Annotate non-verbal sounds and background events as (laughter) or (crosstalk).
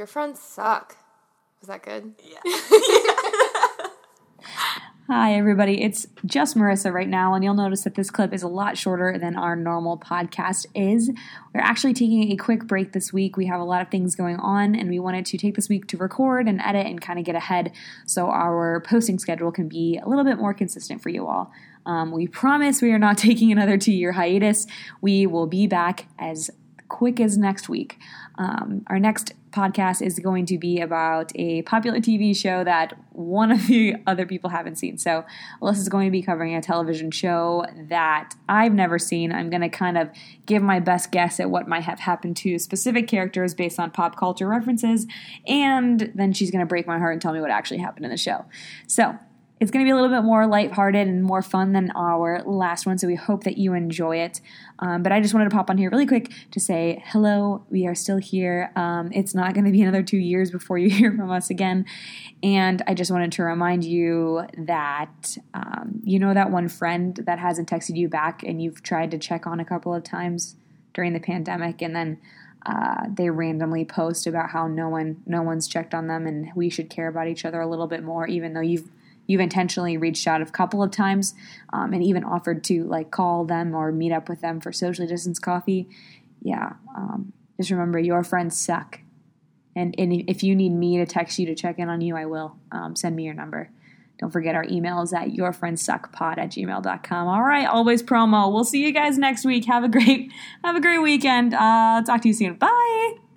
Your friends suck. Was that good? Yeah. (laughs) Hi, everybody. It's just Marissa right now, and you'll notice that this clip is a lot shorter than our normal podcast is. We're actually taking a quick break this week. We have a lot of things going on, and we wanted to take this week to record and edit and kind of get ahead so our posting schedule can be a little bit more consistent for you all. Um, we promise we are not (laughs) taking another two year hiatus. We will be back as quick as next week. Um, our next podcast is going to be about a popular TV show that one of the other people haven't seen. So, Alyssa is going to be covering a television show that I've never seen. I'm going to kind of give my best guess at what might have happened to specific characters based on pop culture references, and then she's going to break my heart and tell me what actually happened in the show. So, it's going to be a little bit more lighthearted and more fun than our last one, so we hope that you enjoy it. Um, but I just wanted to pop on here really quick to say hello. We are still here. Um, it's not going to be (laughs) another two years before you (laughs) hear from us again. And I just wanted to remind you that um, you know that one friend that hasn't texted you back and you've tried to check on a couple of times during the pandemic, and then uh, they randomly post about how no one no one's checked on them and we should care about each other a little bit more, even though you've you've intentionally reached out a couple of times um, and even offered to like call them or meet up with them for socially distanced coffee, yeah, um, just remember your friends suck. And, and if you need me to text you to check in on you, I will. Um, send me your number. Don't forget our email is at yourfriendssuckpod at gmail.com. All right, always promo. We'll see you guys next week. Have a great have a great weekend. Uh, talk to you soon. Bye.